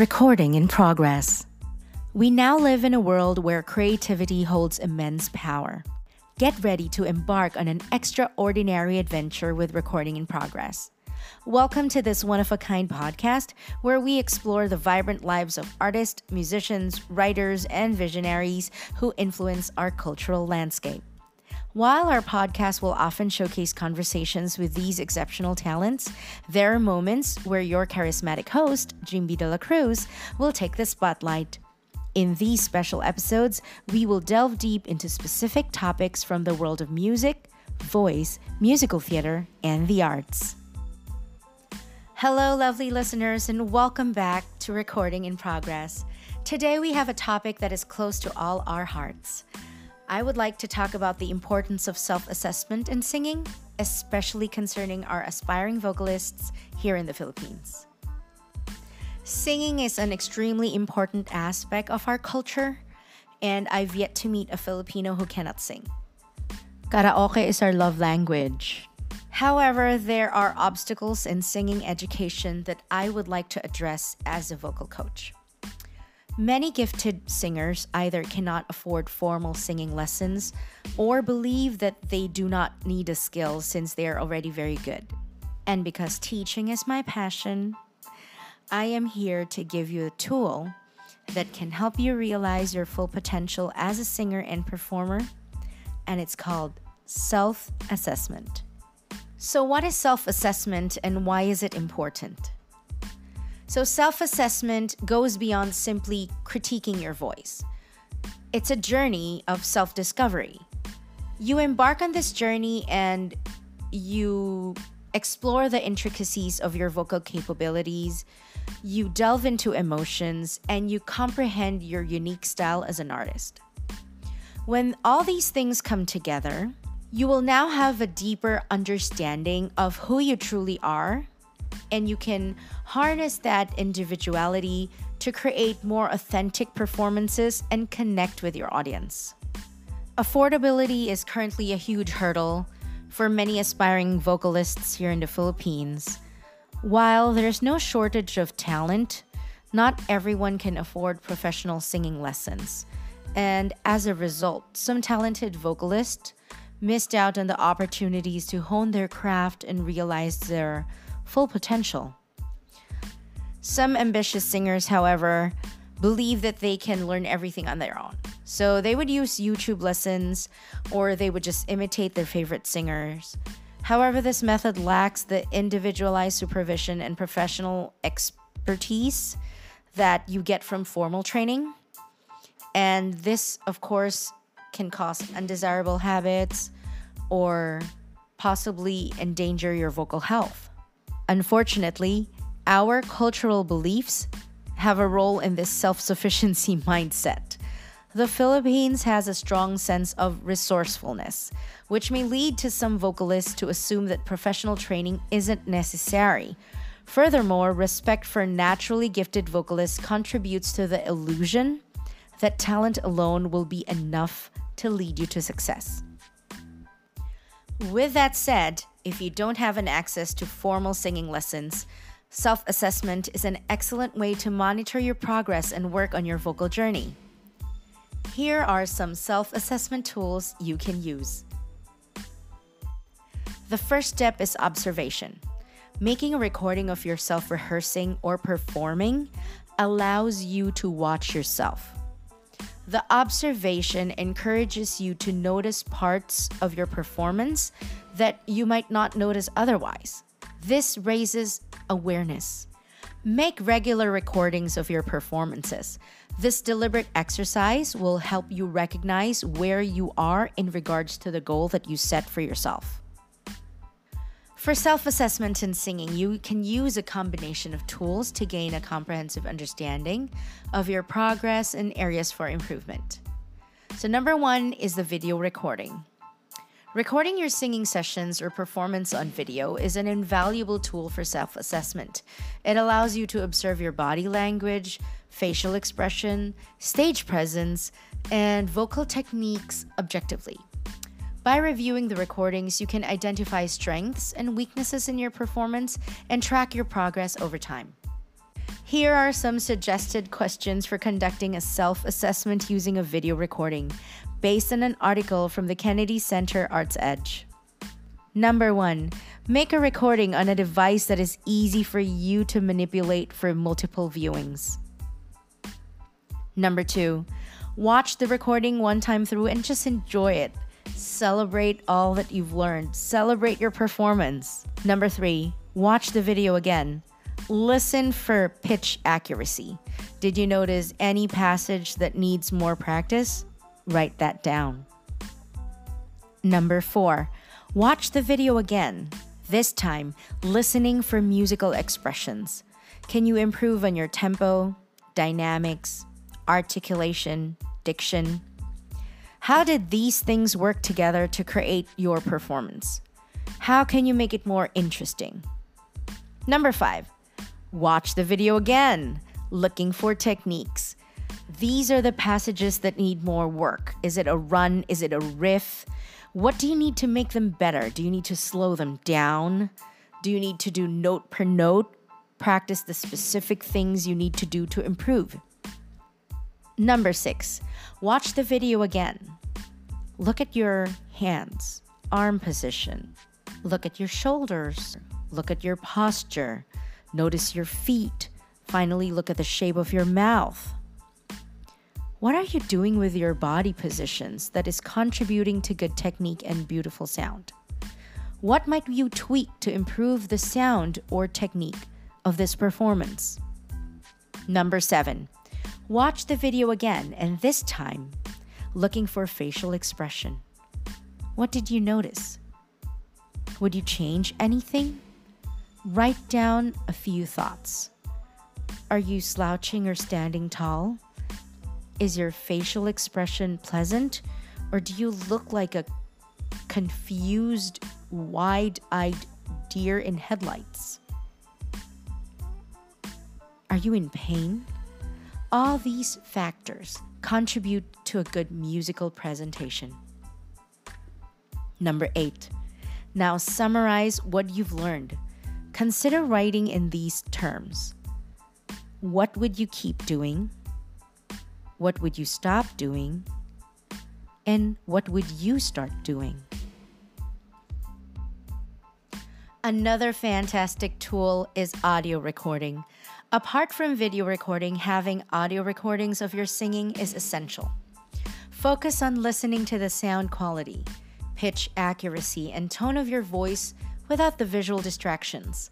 Recording in progress. We now live in a world where creativity holds immense power. Get ready to embark on an extraordinary adventure with Recording in Progress. Welcome to this one of a kind podcast where we explore the vibrant lives of artists, musicians, writers, and visionaries who influence our cultural landscape. While our podcast will often showcase conversations with these exceptional talents, there are moments where your charismatic host, Jimby De La Cruz, will take the spotlight. In these special episodes, we will delve deep into specific topics from the world of music, voice, musical theater, and the arts. Hello, lovely listeners, and welcome back to Recording in Progress. Today, we have a topic that is close to all our hearts. I would like to talk about the importance of self assessment in singing, especially concerning our aspiring vocalists here in the Philippines. Singing is an extremely important aspect of our culture, and I've yet to meet a Filipino who cannot sing. Karaoke is our love language. However, there are obstacles in singing education that I would like to address as a vocal coach. Many gifted singers either cannot afford formal singing lessons or believe that they do not need a skill since they are already very good. And because teaching is my passion, I am here to give you a tool that can help you realize your full potential as a singer and performer, and it's called self assessment. So, what is self assessment and why is it important? So, self assessment goes beyond simply critiquing your voice, it's a journey of self discovery. You embark on this journey and you explore the intricacies of your vocal capabilities, you delve into emotions, and you comprehend your unique style as an artist. When all these things come together, you will now have a deeper understanding of who you truly are and you can harness that individuality to create more authentic performances and connect with your audience. Affordability is currently a huge hurdle for many aspiring vocalists here in the Philippines. While there's no shortage of talent, not everyone can afford professional singing lessons. And as a result, some talented vocalists missed out on the opportunities to hone their craft and realize their full potential. Some ambitious singers, however, believe that they can learn everything on their own. So they would use YouTube lessons or they would just imitate their favorite singers. However, this method lacks the individualized supervision and professional expertise that you get from formal training. And this, of course, can cause undesirable habits or possibly endanger your vocal health. Unfortunately, our cultural beliefs have a role in this self sufficiency mindset. The Philippines has a strong sense of resourcefulness, which may lead to some vocalists to assume that professional training isn't necessary. Furthermore, respect for naturally gifted vocalists contributes to the illusion that talent alone will be enough to lead you to success. With that said, if you don't have an access to formal singing lessons, self assessment is an excellent way to monitor your progress and work on your vocal journey. Here are some self assessment tools you can use. The first step is observation. Making a recording of yourself rehearsing or performing allows you to watch yourself. The observation encourages you to notice parts of your performance that you might not notice otherwise. This raises awareness. Make regular recordings of your performances. This deliberate exercise will help you recognize where you are in regards to the goal that you set for yourself. For self assessment in singing, you can use a combination of tools to gain a comprehensive understanding of your progress and areas for improvement. So, number one is the video recording. Recording your singing sessions or performance on video is an invaluable tool for self assessment. It allows you to observe your body language, facial expression, stage presence, and vocal techniques objectively. By reviewing the recordings, you can identify strengths and weaknesses in your performance and track your progress over time. Here are some suggested questions for conducting a self assessment using a video recording based on an article from the Kennedy Center Arts Edge. Number one, make a recording on a device that is easy for you to manipulate for multiple viewings. Number two, watch the recording one time through and just enjoy it. Celebrate all that you've learned, celebrate your performance. Number three, watch the video again. Listen for pitch accuracy. Did you notice any passage that needs more practice? Write that down. Number four, Watch the video again, this time listening for musical expressions. Can you improve on your tempo, dynamics, articulation, diction? How did these things work together to create your performance? How can you make it more interesting? Number five, watch the video again, looking for techniques. These are the passages that need more work. Is it a run? Is it a riff? What do you need to make them better? Do you need to slow them down? Do you need to do note per note? Practice the specific things you need to do to improve. Number six, watch the video again. Look at your hands, arm position. Look at your shoulders. Look at your posture. Notice your feet. Finally, look at the shape of your mouth. What are you doing with your body positions that is contributing to good technique and beautiful sound? What might you tweak to improve the sound or technique of this performance? Number seven, watch the video again, and this time, looking for facial expression. What did you notice? Would you change anything? Write down a few thoughts. Are you slouching or standing tall? Is your facial expression pleasant, or do you look like a confused, wide eyed deer in headlights? Are you in pain? All these factors contribute to a good musical presentation. Number eight, now summarize what you've learned. Consider writing in these terms. What would you keep doing? What would you stop doing? And what would you start doing? Another fantastic tool is audio recording. Apart from video recording, having audio recordings of your singing is essential. Focus on listening to the sound quality, pitch accuracy, and tone of your voice without the visual distractions.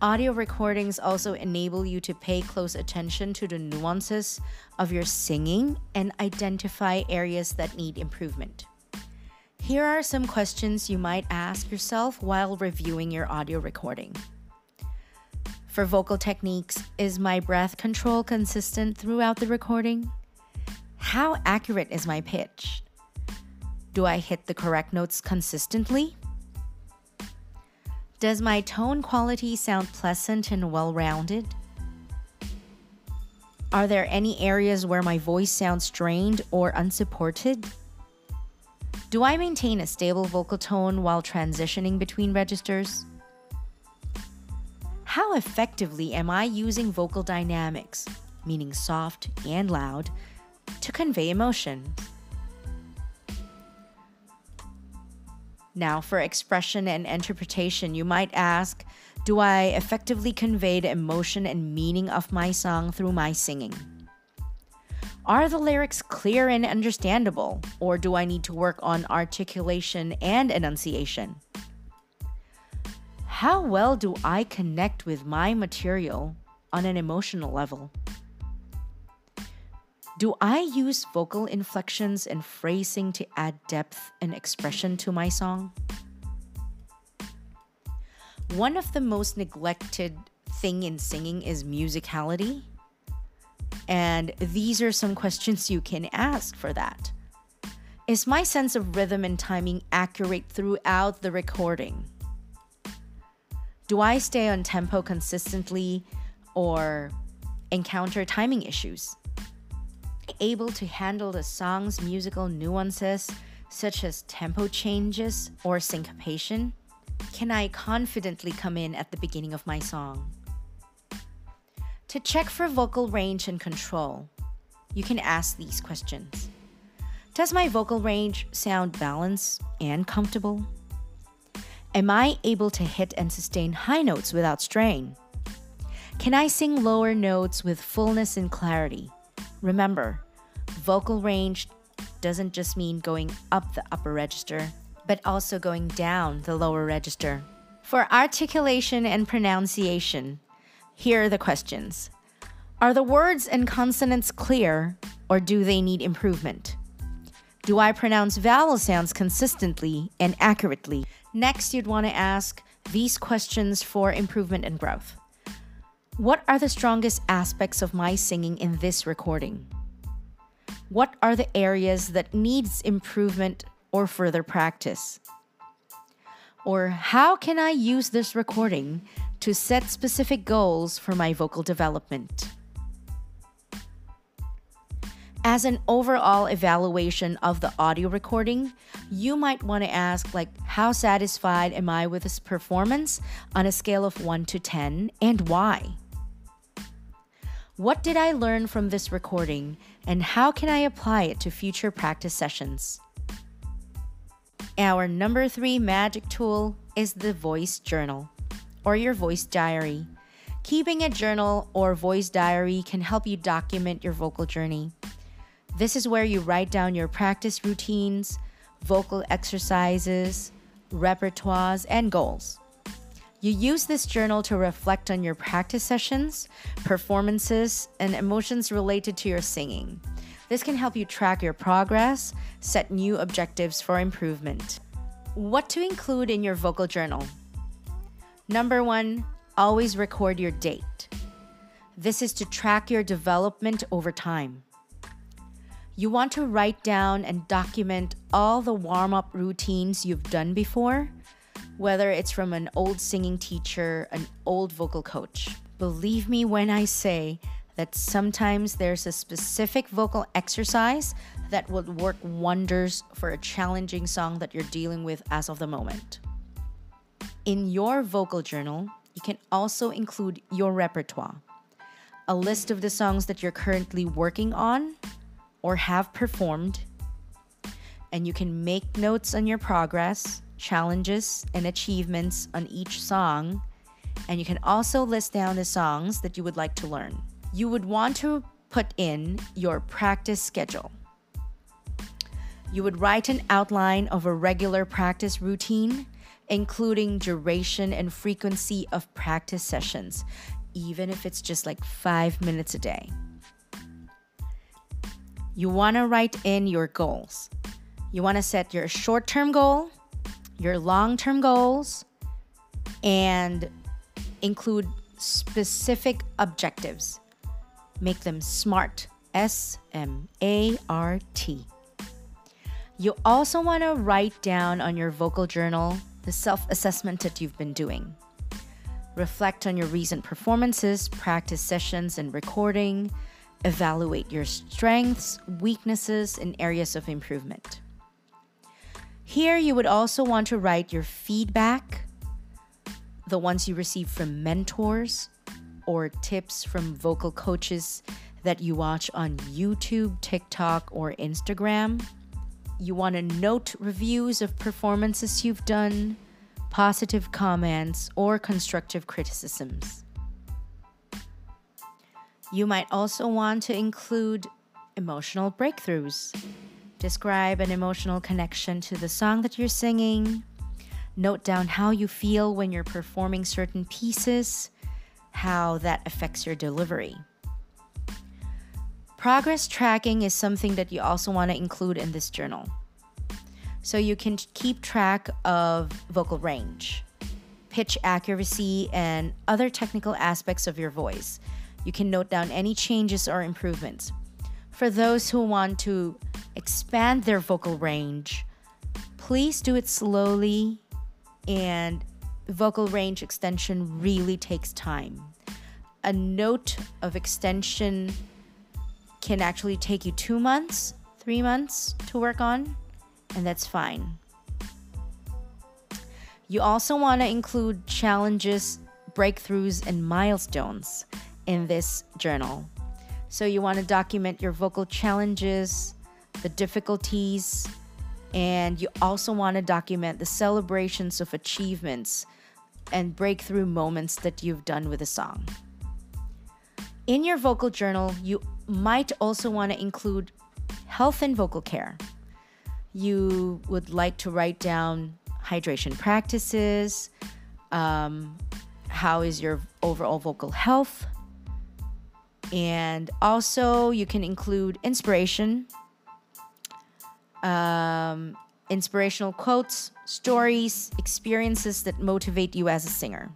Audio recordings also enable you to pay close attention to the nuances of your singing and identify areas that need improvement. Here are some questions you might ask yourself while reviewing your audio recording. For vocal techniques, is my breath control consistent throughout the recording? How accurate is my pitch? Do I hit the correct notes consistently? Does my tone quality sound pleasant and well rounded? Are there any areas where my voice sounds strained or unsupported? Do I maintain a stable vocal tone while transitioning between registers? How effectively am I using vocal dynamics, meaning soft and loud, to convey emotion? Now, for expression and interpretation, you might ask Do I effectively convey the emotion and meaning of my song through my singing? Are the lyrics clear and understandable, or do I need to work on articulation and enunciation? How well do I connect with my material on an emotional level? Do I use vocal inflections and phrasing to add depth and expression to my song? One of the most neglected thing in singing is musicality. And these are some questions you can ask for that. Is my sense of rhythm and timing accurate throughout the recording? Do I stay on tempo consistently or encounter timing issues? Able to handle the song's musical nuances, such as tempo changes or syncopation? Can I confidently come in at the beginning of my song? To check for vocal range and control, you can ask these questions Does my vocal range sound balanced and comfortable? Am I able to hit and sustain high notes without strain? Can I sing lower notes with fullness and clarity? Remember, vocal range doesn't just mean going up the upper register, but also going down the lower register. For articulation and pronunciation, here are the questions Are the words and consonants clear, or do they need improvement? Do I pronounce vowel sounds consistently and accurately? Next, you'd want to ask these questions for improvement and growth. What are the strongest aspects of my singing in this recording? What are the areas that needs improvement or further practice? Or how can I use this recording to set specific goals for my vocal development? As an overall evaluation of the audio recording, you might want to ask like how satisfied am I with this performance on a scale of 1 to 10 and why? What did I learn from this recording and how can I apply it to future practice sessions? Our number 3 magic tool is the voice journal or your voice diary. Keeping a journal or voice diary can help you document your vocal journey. This is where you write down your practice routines, vocal exercises, repertoires, and goals. You use this journal to reflect on your practice sessions, performances, and emotions related to your singing. This can help you track your progress, set new objectives for improvement. What to include in your vocal journal? Number one, always record your date. This is to track your development over time. You want to write down and document all the warm up routines you've done before, whether it's from an old singing teacher, an old vocal coach. Believe me when I say that sometimes there's a specific vocal exercise that would work wonders for a challenging song that you're dealing with as of the moment. In your vocal journal, you can also include your repertoire, a list of the songs that you're currently working on or have performed, and you can make notes on your progress, challenges, and achievements on each song. And you can also list down the songs that you would like to learn. You would want to put in your practice schedule. You would write an outline of a regular practice routine, including duration and frequency of practice sessions, even if it's just like five minutes a day you want to write in your goals. You want to set your short term goal, your long term goals, and include specific objectives. Make them SMART. S M A R T. You also want to write down on your vocal journal the self assessment that you've been doing. Reflect on your recent performances, practice sessions, and recording Evaluate your strengths, weaknesses, and areas of improvement. Here, you would also want to write your feedback, the ones you receive from mentors or tips from vocal coaches that you watch on YouTube, TikTok, or Instagram. You want to note reviews of performances you've done, positive comments, or constructive criticisms. You might also want to include emotional breakthroughs. Describe an emotional connection to the song that you're singing. Note down how you feel when you're performing certain pieces, how that affects your delivery. Progress tracking is something that you also want to include in this journal. So you can keep track of vocal range, pitch accuracy, and other technical aspects of your voice you can note down any changes or improvements. For those who want to expand their vocal range, please do it slowly and vocal range extension really takes time. A note of extension can actually take you two months, three months to work on, and that's fine. You also want to include challenges, breakthroughs, and milestones in this journal. So, you want to document your vocal challenges, the difficulties, and you also want to document the celebrations of achievements and breakthrough moments that you've done with a song. In your vocal journal, you might also want to include health and vocal care. You would like to write down hydration practices, um, how is your overall vocal health, and also you can include inspiration, um, inspirational quotes, stories, experiences that motivate you as a singer.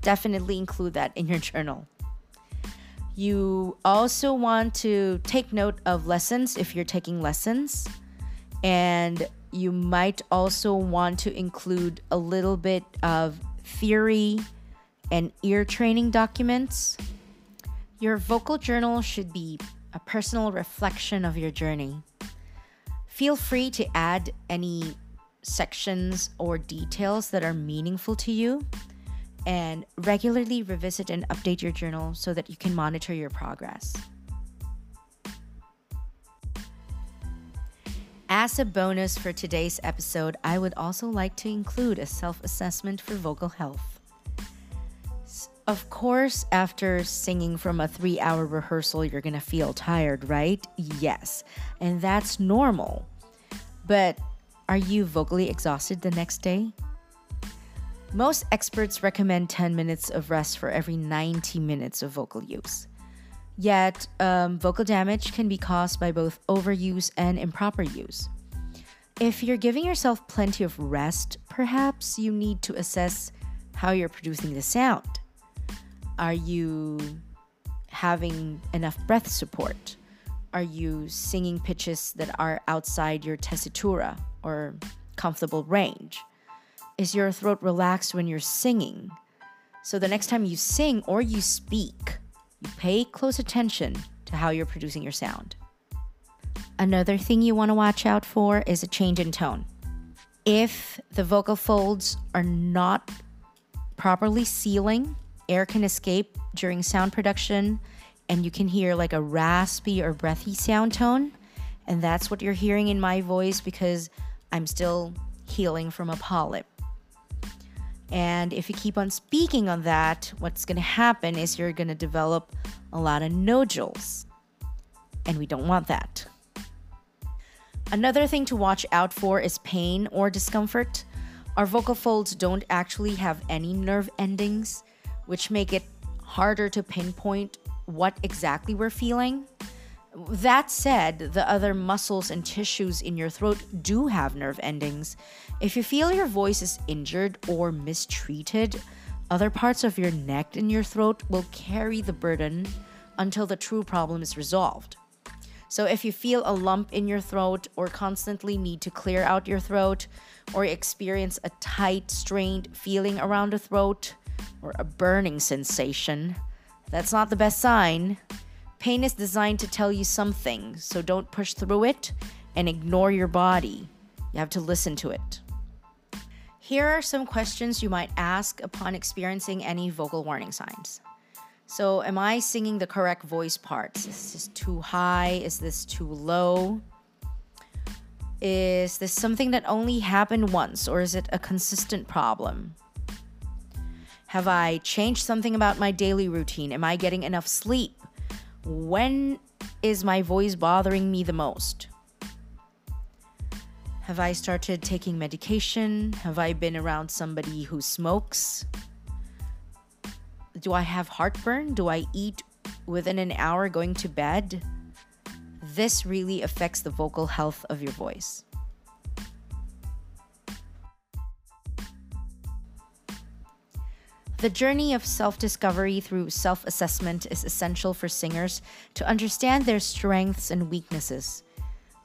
Definitely include that in your journal. You also want to take note of lessons if you're taking lessons. And you might also want to include a little bit of theory and ear training documents. Your vocal journal should be a personal reflection of your journey. Feel free to add any sections or details that are meaningful to you and regularly revisit and update your journal so that you can monitor your progress. As a bonus for today's episode, I would also like to include a self assessment for vocal health. Of course, after singing from a three hour rehearsal, you're gonna feel tired, right? Yes, and that's normal. But are you vocally exhausted the next day? Most experts recommend 10 minutes of rest for every 90 minutes of vocal use. Yet, um, vocal damage can be caused by both overuse and improper use. If you're giving yourself plenty of rest, perhaps you need to assess how you're producing the sound. Are you having enough breath support? Are you singing pitches that are outside your tessitura or comfortable range? is your throat relaxed when you're singing. So the next time you sing or you speak, you pay close attention to how you're producing your sound. Another thing you want to watch out for is a change in tone. If the vocal folds are not properly sealing, air can escape during sound production and you can hear like a raspy or breathy sound tone. And that's what you're hearing in my voice because I'm still healing from a polyp. And if you keep on speaking on that, what's going to happen is you're going to develop a lot of nodules. And we don't want that. Another thing to watch out for is pain or discomfort. Our vocal folds don't actually have any nerve endings, which make it harder to pinpoint what exactly we're feeling. That said, the other muscles and tissues in your throat do have nerve endings. If you feel your voice is injured or mistreated, other parts of your neck and your throat will carry the burden until the true problem is resolved. So, if you feel a lump in your throat, or constantly need to clear out your throat, or experience a tight, strained feeling around the throat, or a burning sensation, that's not the best sign. Pain is designed to tell you something, so don't push through it and ignore your body. You have to listen to it. Here are some questions you might ask upon experiencing any vocal warning signs. So, am I singing the correct voice parts? Is this too high? Is this too low? Is this something that only happened once, or is it a consistent problem? Have I changed something about my daily routine? Am I getting enough sleep? When is my voice bothering me the most? Have I started taking medication? Have I been around somebody who smokes? Do I have heartburn? Do I eat within an hour going to bed? This really affects the vocal health of your voice. The journey of self discovery through self assessment is essential for singers to understand their strengths and weaknesses.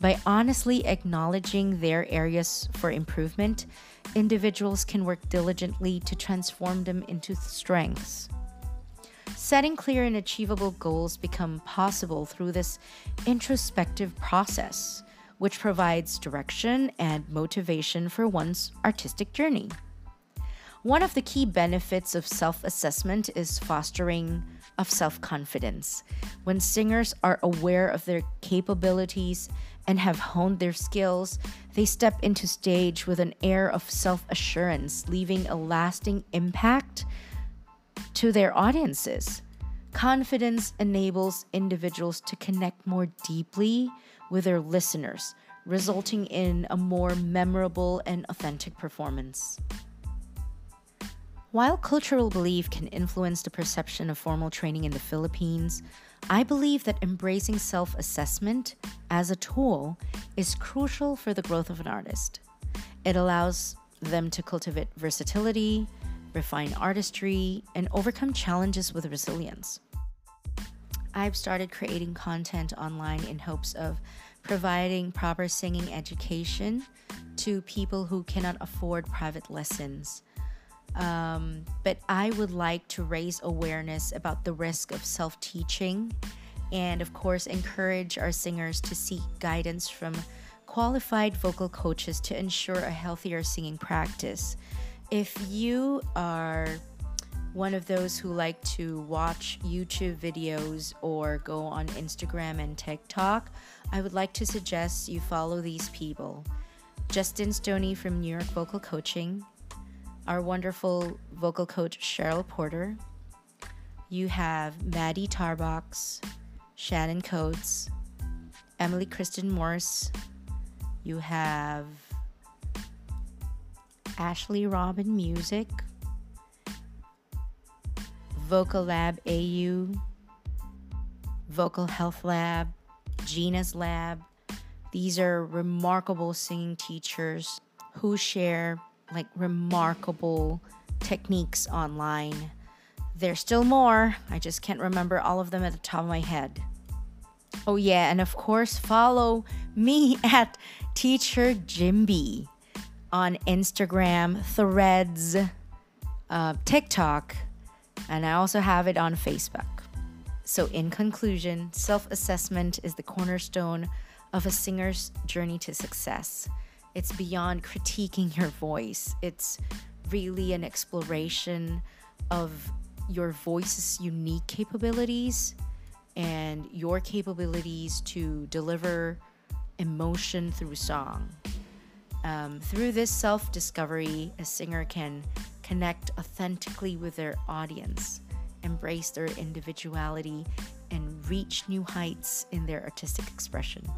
By honestly acknowledging their areas for improvement, individuals can work diligently to transform them into strengths. Setting clear and achievable goals become possible through this introspective process, which provides direction and motivation for one's artistic journey. One of the key benefits of self assessment is fostering of self confidence. When singers are aware of their capabilities and have honed their skills, they step into stage with an air of self assurance, leaving a lasting impact to their audiences. Confidence enables individuals to connect more deeply with their listeners, resulting in a more memorable and authentic performance. While cultural belief can influence the perception of formal training in the Philippines, I believe that embracing self assessment as a tool is crucial for the growth of an artist. It allows them to cultivate versatility, refine artistry, and overcome challenges with resilience. I've started creating content online in hopes of providing proper singing education to people who cannot afford private lessons. Um, but I would like to raise awareness about the risk of self teaching and, of course, encourage our singers to seek guidance from qualified vocal coaches to ensure a healthier singing practice. If you are one of those who like to watch YouTube videos or go on Instagram and TikTok, I would like to suggest you follow these people. Justin Stoney from New York Vocal Coaching, our wonderful vocal coach Cheryl Porter. You have Maddie Tarbox, Shannon Coates, Emily Kristen Morse. You have Ashley Robin Music, Vocal Lab AU, Vocal Health Lab, Gina's Lab. These are remarkable singing teachers who share like remarkable techniques online. There's still more. I just can't remember all of them at the top of my head. Oh, yeah, and of course, follow me at Teacher Jimby on Instagram, Threads, uh, TikTok, and I also have it on Facebook. So, in conclusion, self assessment is the cornerstone of a singer's journey to success. It's beyond critiquing your voice, it's really an exploration of your voice's unique capabilities and your capabilities to deliver emotion through song. Um, through this self discovery, a singer can connect authentically with their audience, embrace their individuality, and reach new heights in their artistic expression.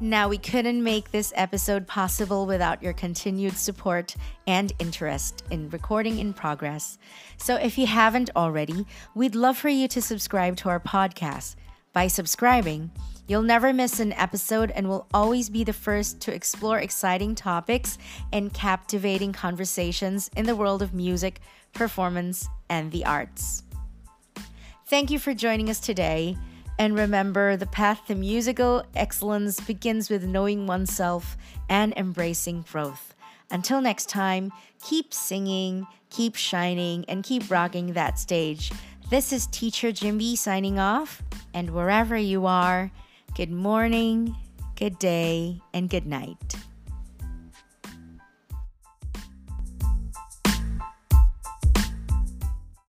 Now, we couldn't make this episode possible without your continued support and interest in recording in progress. So, if you haven't already, we'd love for you to subscribe to our podcast. By subscribing, you'll never miss an episode and will always be the first to explore exciting topics and captivating conversations in the world of music, performance, and the arts. Thank you for joining us today. And remember, the path to musical excellence begins with knowing oneself and embracing growth. Until next time, keep singing, keep shining, and keep rocking that stage. This is Teacher Jimby signing off, and wherever you are, good morning, good day, and good night.